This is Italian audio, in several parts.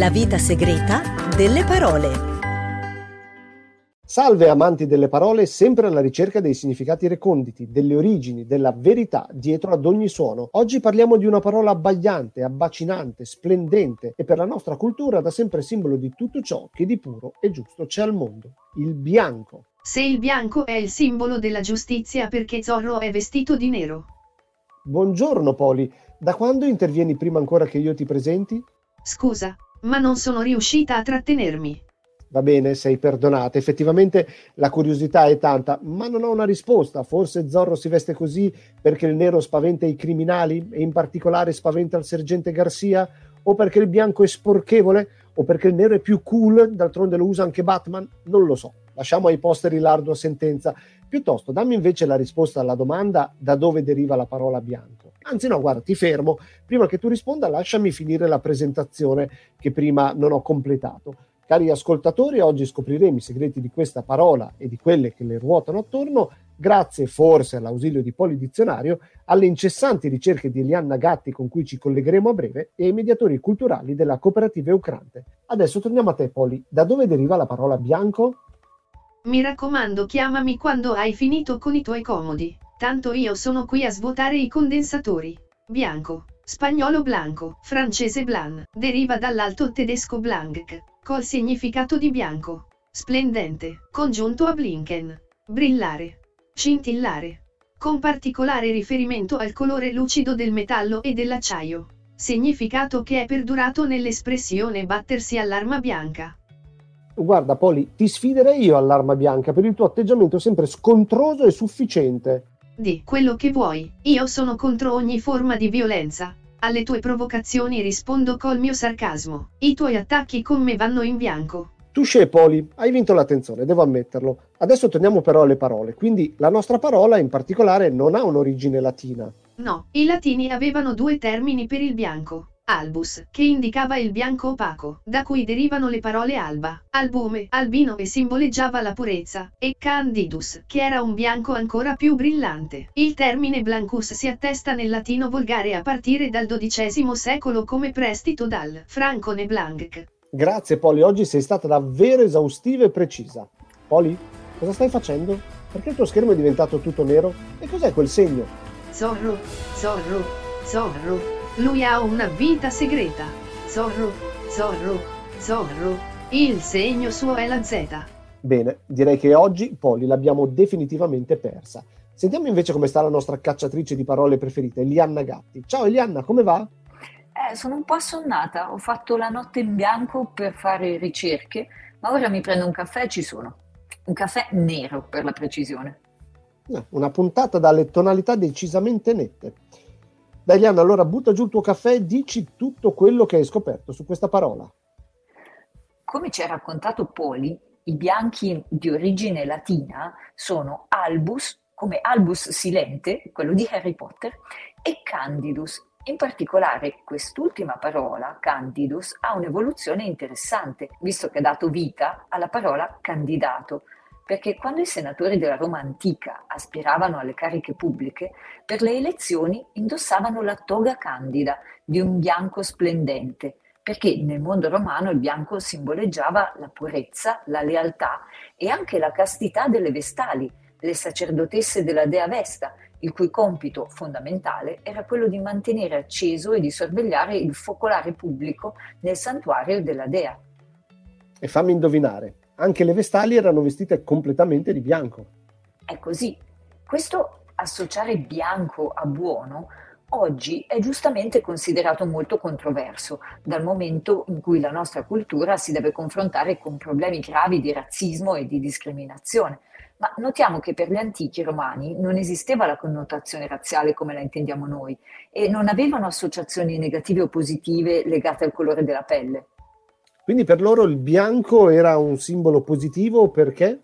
La vita segreta delle parole. Salve amanti delle parole, sempre alla ricerca dei significati reconditi, delle origini, della verità dietro ad ogni suono. Oggi parliamo di una parola abbagliante, abbacinante, splendente e per la nostra cultura da sempre simbolo di tutto ciò che di puro e giusto c'è al mondo, il bianco. Se il bianco è il simbolo della giustizia perché Zorro è vestito di nero. Buongiorno Poli, da quando intervieni prima ancora che io ti presenti? Scusa, ma non sono riuscita a trattenermi va bene, sei perdonata. Effettivamente la curiosità è tanta, ma non ho una risposta. Forse Zorro si veste così perché il nero spaventa i criminali e in particolare spaventa il sergente Garcia, o perché il bianco è sporchevole, o perché il nero è più cool, d'altronde lo usa anche Batman, non lo so. Lasciamo ai posteri l'ardua sentenza. Piuttosto, dammi invece la risposta alla domanda da dove deriva la parola bianco. Anzi, no, guarda, ti fermo. Prima che tu risponda, lasciami finire la presentazione che prima non ho completato. Cari ascoltatori, oggi scopriremo i segreti di questa parola e di quelle che le ruotano attorno, grazie forse all'ausilio di Polidizionario, alle incessanti ricerche di Elianna Gatti con cui ci collegheremo a breve e ai mediatori culturali della cooperativa Eucrante. Adesso torniamo a te, Poli. Da dove deriva la parola bianco? Mi raccomando, chiamami quando hai finito con i tuoi comodi. Tanto io sono qui a svuotare i condensatori. Bianco, spagnolo blanco, francese blanc, deriva dall'alto tedesco blanc, col significato di bianco, splendente, congiunto a blinken, brillare, scintillare, con particolare riferimento al colore lucido del metallo e dell'acciaio, significato che è perdurato nell'espressione battersi all'arma bianca. Guarda Poli, ti sfiderei io all'arma bianca per il tuo atteggiamento sempre scontroso e sufficiente. Di quello che vuoi, io sono contro ogni forma di violenza, alle tue provocazioni rispondo col mio sarcasmo. I tuoi attacchi con me vanno in bianco. Touché Poli, hai vinto l'attenzione, devo ammetterlo. Adesso torniamo però alle parole, quindi la nostra parola in particolare non ha un'origine latina. No, i latini avevano due termini per il bianco albus, che indicava il bianco opaco, da cui derivano le parole alba, albume, albino e simboleggiava la purezza, e candidus, che era un bianco ancora più brillante. Il termine blancus si attesta nel latino volgare a partire dal XII secolo come prestito dal francone blanc. Grazie Poli, oggi sei stata davvero esaustiva e precisa. Poli, cosa stai facendo? Perché il tuo schermo è diventato tutto nero? E cos'è quel segno? Zorro, Zorro, Zorro. Lui ha una vita segreta. Zorro, Zorro, Zorro. Il segno suo è la Z. Bene, direi che oggi Polly l'abbiamo definitivamente persa. Sentiamo invece come sta la nostra cacciatrice di parole preferite, Elianna Gatti. Ciao Elianna, come va? Eh, sono un po' assonnata, ho fatto la notte in bianco per fare ricerche, ma ora mi prendo un caffè e ci sono. Un caffè nero per la precisione. Eh, una puntata dalle tonalità decisamente nette. Dailiana, allora butta giù il tuo caffè e dici tutto quello che hai scoperto su questa parola. Come ci ha raccontato Poli, i bianchi di origine latina sono albus, come albus silente, quello di Harry Potter, e candidus. In particolare quest'ultima parola, candidus, ha un'evoluzione interessante, visto che ha dato vita alla parola candidato, perché quando i senatori della Roma antica aspiravano alle cariche pubbliche, per le elezioni indossavano la toga candida di un bianco splendente, perché nel mondo romano il bianco simboleggiava la purezza, la lealtà e anche la castità delle vestali, le sacerdotesse della dea Vesta, il cui compito fondamentale era quello di mantenere acceso e di sorvegliare il focolare pubblico nel santuario della dea. E fammi indovinare, anche le vestali erano vestite completamente di bianco. È così. Questo associare bianco a buono oggi è giustamente considerato molto controverso, dal momento in cui la nostra cultura si deve confrontare con problemi gravi di razzismo e di discriminazione. Ma notiamo che per gli antichi romani non esisteva la connotazione razziale come la intendiamo noi e non avevano associazioni negative o positive legate al colore della pelle. Quindi per loro il bianco era un simbolo positivo perché?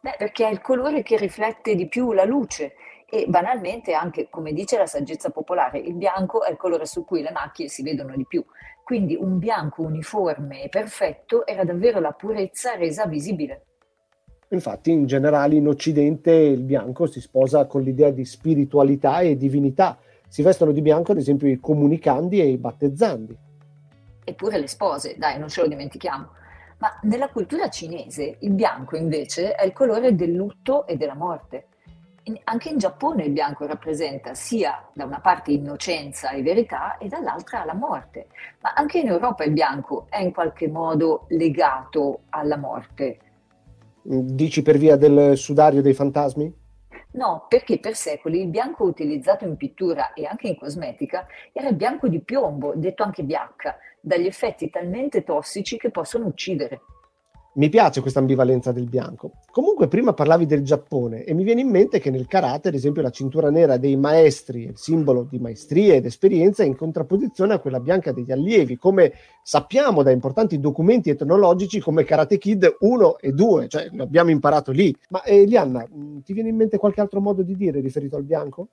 Beh, perché è il colore che riflette di più la luce e banalmente anche, come dice la saggezza popolare, il bianco è il colore su cui le macchie si vedono di più. Quindi un bianco uniforme e perfetto era davvero la purezza resa visibile. Infatti, in generale in Occidente il bianco si sposa con l'idea di spiritualità e divinità. Si vestono di bianco, ad esempio, i comunicandi e i battezzandi. Eppure le spose, dai, non ce lo dimentichiamo. Ma nella cultura cinese il bianco invece è il colore del lutto e della morte. In, anche in Giappone il bianco rappresenta sia da una parte innocenza e verità e dall'altra la morte. Ma anche in Europa il bianco è in qualche modo legato alla morte. Dici per via del sudario dei fantasmi? No, perché per secoli il bianco utilizzato in pittura e anche in cosmetica era il bianco di piombo, detto anche biacca, dagli effetti talmente tossici che possono uccidere. Mi piace questa ambivalenza del bianco. Comunque prima parlavi del Giappone e mi viene in mente che nel karate, ad esempio, la cintura nera dei maestri è il simbolo di maestria ed esperienza in contrapposizione a quella bianca degli allievi, come sappiamo da importanti documenti etnologici come Karate Kid 1 e 2, cioè l'abbiamo imparato lì. Ma eh, Lianna, ti viene in mente qualche altro modo di dire riferito al bianco?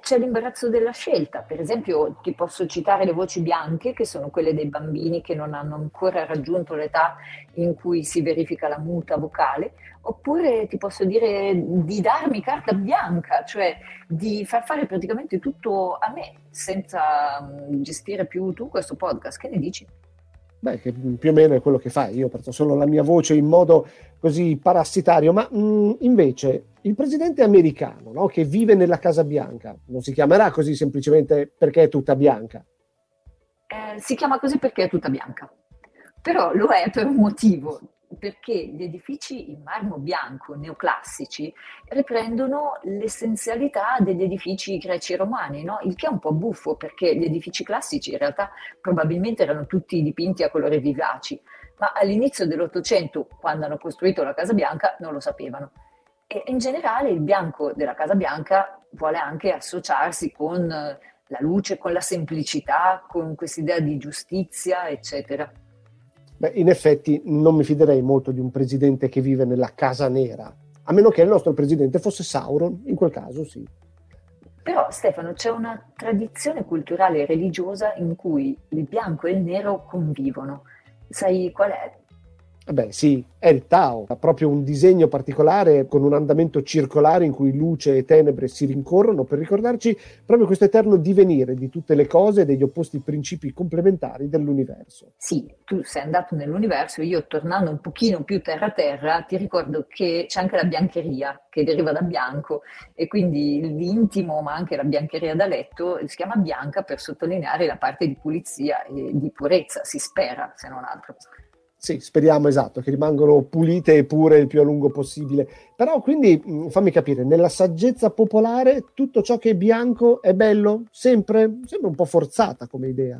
C'è l'imbarazzo della scelta, per esempio ti posso citare le voci bianche che sono quelle dei bambini che non hanno ancora raggiunto l'età in cui si verifica la muta vocale, oppure ti posso dire di darmi carta bianca, cioè di far fare praticamente tutto a me senza mm, gestire più tu questo podcast. Che ne dici? Beh, che più o meno è quello che fai, io porto solo la mia voce in modo così parassitario, ma mh, mm, invece il presidente americano no, che vive nella Casa Bianca non si chiamerà così semplicemente perché è tutta bianca. Eh, si chiama così perché è tutta bianca, però lo è per un motivo, perché gli edifici in marmo bianco neoclassici riprendono l'essenzialità degli edifici greci e romani, no? il che è un po' buffo perché gli edifici classici in realtà probabilmente erano tutti dipinti a colori vivaci, ma all'inizio dell'Ottocento, quando hanno costruito la Casa Bianca, non lo sapevano. E in generale il bianco della Casa Bianca vuole anche associarsi con la luce, con la semplicità, con questa idea di giustizia, eccetera. Beh, in effetti non mi fiderei molto di un presidente che vive nella casa nera, a meno che il nostro presidente fosse Sauron, in quel caso sì. Però Stefano, c'è una tradizione culturale e religiosa in cui il bianco e il nero convivono. Sai qual è? Beh sì, è il Tao, ha proprio un disegno particolare con un andamento circolare in cui luce e tenebre si rincorrono per ricordarci proprio questo eterno divenire di tutte le cose e degli opposti principi complementari dell'universo. Sì, tu sei andato nell'universo, io tornando un pochino più terra a terra ti ricordo che c'è anche la biancheria che deriva da bianco e quindi l'intimo ma anche la biancheria da letto si chiama bianca per sottolineare la parte di pulizia e di purezza, si spera se non altro. Sì, speriamo esatto, che rimangano pulite e pure il più a lungo possibile. Però quindi mm, fammi capire, nella saggezza popolare tutto ciò che è bianco è bello? Sempre? Sembra un po' forzata come idea.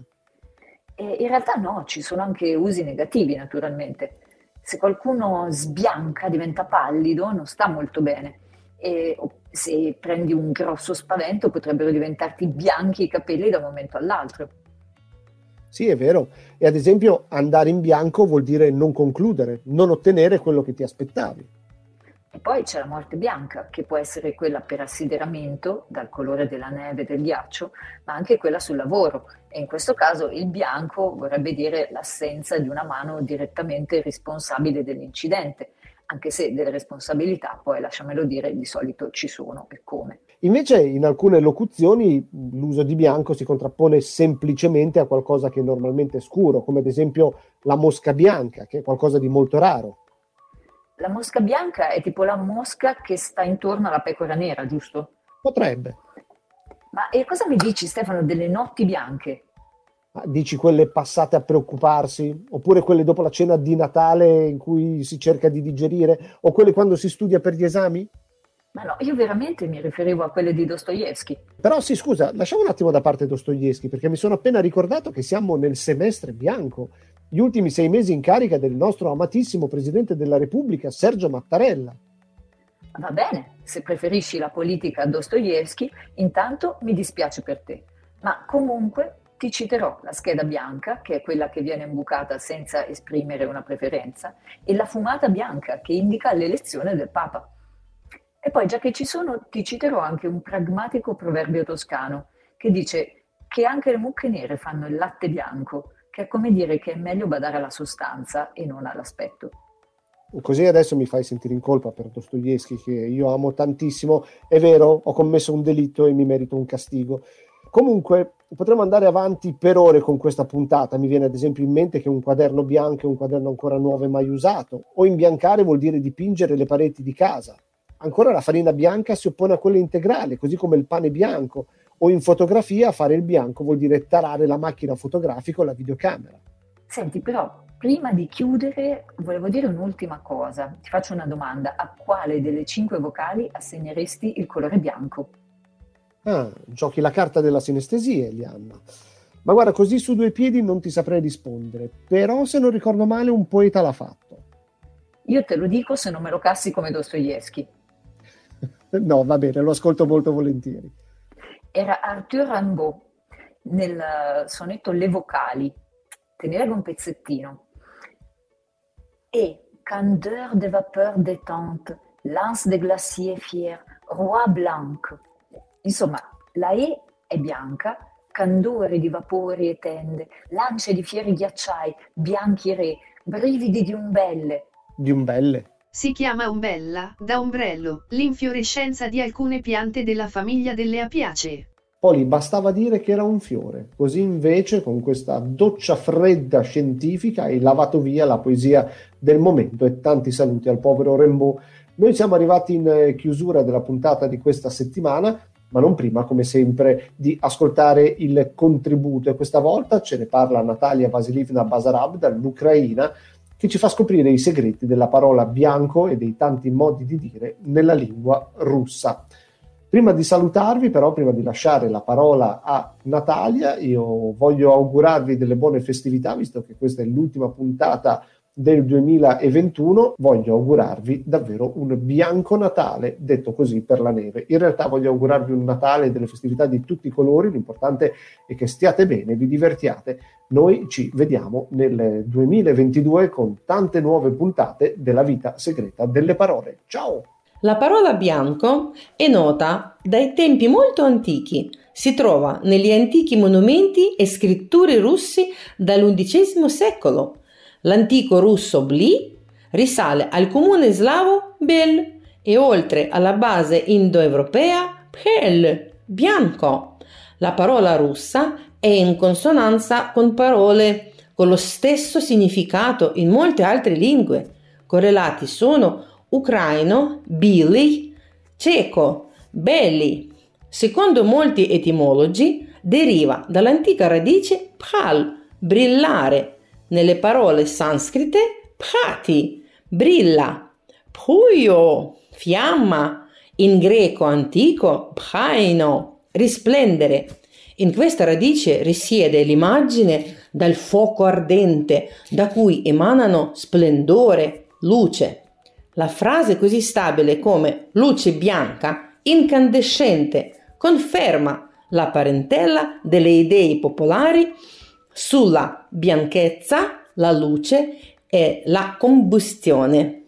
Eh, in realtà no, ci sono anche usi negativi naturalmente. Se qualcuno sbianca, diventa pallido, non sta molto bene. E se prendi un grosso spavento potrebbero diventarti bianchi i capelli da un momento all'altro. Sì, è vero. E ad esempio andare in bianco vuol dire non concludere, non ottenere quello che ti aspettavi. E poi c'è la morte bianca, che può essere quella per assideramento, dal colore della neve e del ghiaccio, ma anche quella sul lavoro. E in questo caso il bianco vorrebbe dire l'assenza di una mano direttamente responsabile dell'incidente anche se delle responsabilità poi, lasciamelo dire, di solito ci sono e come. Invece in alcune locuzioni l'uso di bianco si contrappone semplicemente a qualcosa che è normalmente scuro, come ad esempio la mosca bianca, che è qualcosa di molto raro. La mosca bianca è tipo la mosca che sta intorno alla pecora nera, giusto? Potrebbe. Ma e cosa mi dici Stefano delle notti bianche? Ah, dici quelle passate a preoccuparsi, oppure quelle dopo la cena di Natale in cui si cerca di digerire, o quelle quando si studia per gli esami? Ma no, io veramente mi riferivo a quelle di Dostoevsky. Però sì, scusa, lasciamo un attimo da parte Dostoevsky, perché mi sono appena ricordato che siamo nel semestre bianco, gli ultimi sei mesi in carica del nostro amatissimo Presidente della Repubblica, Sergio Mattarella. Va bene, se preferisci la politica a Dostoevsky, intanto mi dispiace per te. Ma comunque ti citerò la scheda bianca, che è quella che viene imbucata senza esprimere una preferenza, e la fumata bianca, che indica l'elezione del Papa. E poi, già che ci sono, ti citerò anche un pragmatico proverbio toscano, che dice che anche le mucche nere fanno il latte bianco, che è come dire che è meglio badare alla sostanza e non all'aspetto. Così adesso mi fai sentire in colpa per Dostoevsky, che io amo tantissimo. È vero, ho commesso un delitto e mi merito un castigo Comunque, potremmo andare avanti per ore con questa puntata. Mi viene ad esempio in mente che un quaderno bianco è un quaderno ancora nuovo e mai usato, o imbiancare vuol dire dipingere le pareti di casa. Ancora la farina bianca si oppone a quella integrale, così come il pane bianco, o in fotografia fare il bianco vuol dire tarare la macchina fotografica o la videocamera. Senti, però, prima di chiudere, volevo dire un'ultima cosa. Ti faccio una domanda. A quale delle cinque vocali assegneresti il colore bianco? Ah, giochi la carta della sinestesia, Elianna. Ma guarda, così su due piedi non ti saprei rispondere, però se non ricordo male un poeta l'ha fatto. Io te lo dico se non me lo cassi come Dostoevsky. no, va bene, lo ascolto molto volentieri. Era Arthur Rimbaud nel sonetto Le vocali. Te ne leggo un pezzettino. Et candeur de vapeur détente, lance de glacier fier, roi blanc, Insomma, la E è bianca, candore di vapori e tende, lance di fieri ghiacciai, bianchi re, brividi di umbelle. Di umbelle? Si chiama umbella, da ombrello, l'infiorescenza di alcune piante della famiglia delle apiacee. Poi bastava dire che era un fiore, così invece con questa doccia fredda scientifica hai lavato via la poesia del momento e tanti saluti al povero Rimbaud. Noi siamo arrivati in eh, chiusura della puntata di questa settimana, ma non prima, come sempre, di ascoltare il contributo. E questa volta ce ne parla Natalia Vasilivna Basarab dall'Ucraina, che ci fa scoprire i segreti della parola bianco e dei tanti modi di dire nella lingua russa. Prima di salutarvi, però, prima di lasciare la parola a Natalia, io voglio augurarvi delle buone festività, visto che questa è l'ultima puntata del 2021 voglio augurarvi davvero un bianco Natale, detto così per la neve. In realtà voglio augurarvi un Natale e delle festività di tutti i colori, l'importante è che stiate bene, vi divertiate. Noi ci vediamo nel 2022 con tante nuove puntate della vita segreta delle parole. Ciao! La parola bianco è nota dai tempi molto antichi. Si trova negli antichi monumenti e scritture russi dall'undicesimo secolo L'antico russo bli risale al comune slavo bel e oltre alla base indoeuropea pel, bianco. La parola russa è in consonanza con parole con lo stesso significato in molte altre lingue. Correlati sono ucraino, bili, ceco, belli. Secondo molti etimologi deriva dall'antica radice pal, brillare, nelle parole sanscrite prati, brilla, puio, fiamma, in greco antico praino, risplendere. In questa radice risiede l'immagine del fuoco ardente da cui emanano splendore, luce. La frase così stabile come luce bianca, incandescente, conferma la parentela delle idee popolari sulla bianchezza, la luce e la combustione.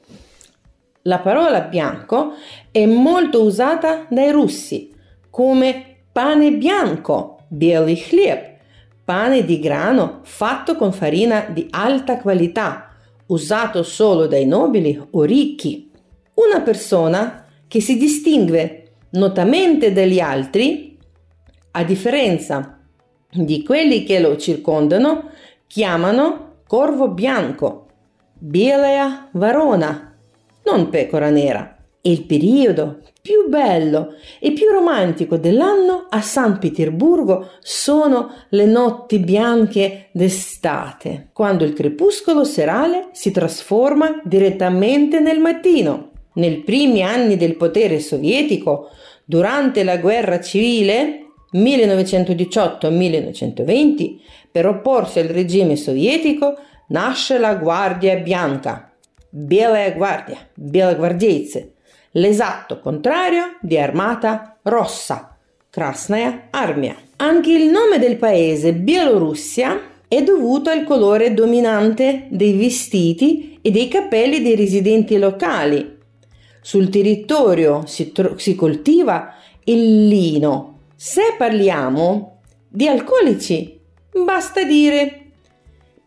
La parola bianco è molto usata dai russi come pane bianco, белый хлеб, pane di grano fatto con farina di alta qualità, usato solo dai nobili o ricchi. Una persona che si distingue notamente dagli altri, a differenza di quelli che lo circondano chiamano corvo bianco, bielea varona, non pecora nera. Il periodo più bello e più romantico dell'anno a San Pietroburgo sono le notti bianche d'estate, quando il crepuscolo serale si trasforma direttamente nel mattino. Nei primi anni del potere sovietico, durante la guerra civile, 1918-1920, per opporsi al regime sovietico, nasce la Guardia Bianca, Белая Guardia, Белогвардейцы, l'esatto contrario di Armata Rossa, Krasnaya Armia. Anche il nome del paese, Bielorussia, è dovuto al colore dominante dei vestiti e dei capelli dei residenti locali. Sul territorio si, tro- si coltiva il lino, se parliamo di alcolici, basta dire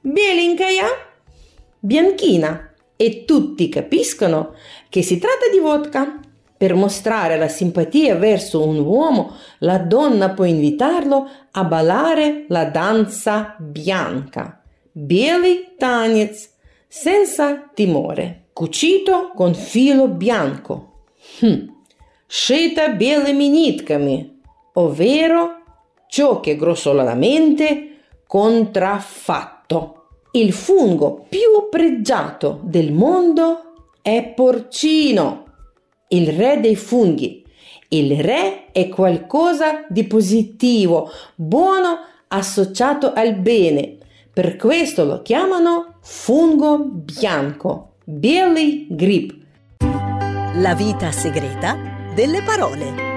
Bielinkaya, bianchina, e tutti capiscono che si tratta di vodka. Per mostrare la simpatia verso un uomo, la donna può invitarlo a ballare la danza bianca, Белый tanez, senza timore, cucito con filo bianco, hm. scelta белыми нитками, ovvero ciò che grossolanamente contraffatto. Il fungo più pregiato del mondo è porcino, il re dei funghi. Il re è qualcosa di positivo, buono, associato al bene. Per questo lo chiamano fungo bianco, belly grip. La vita segreta delle parole.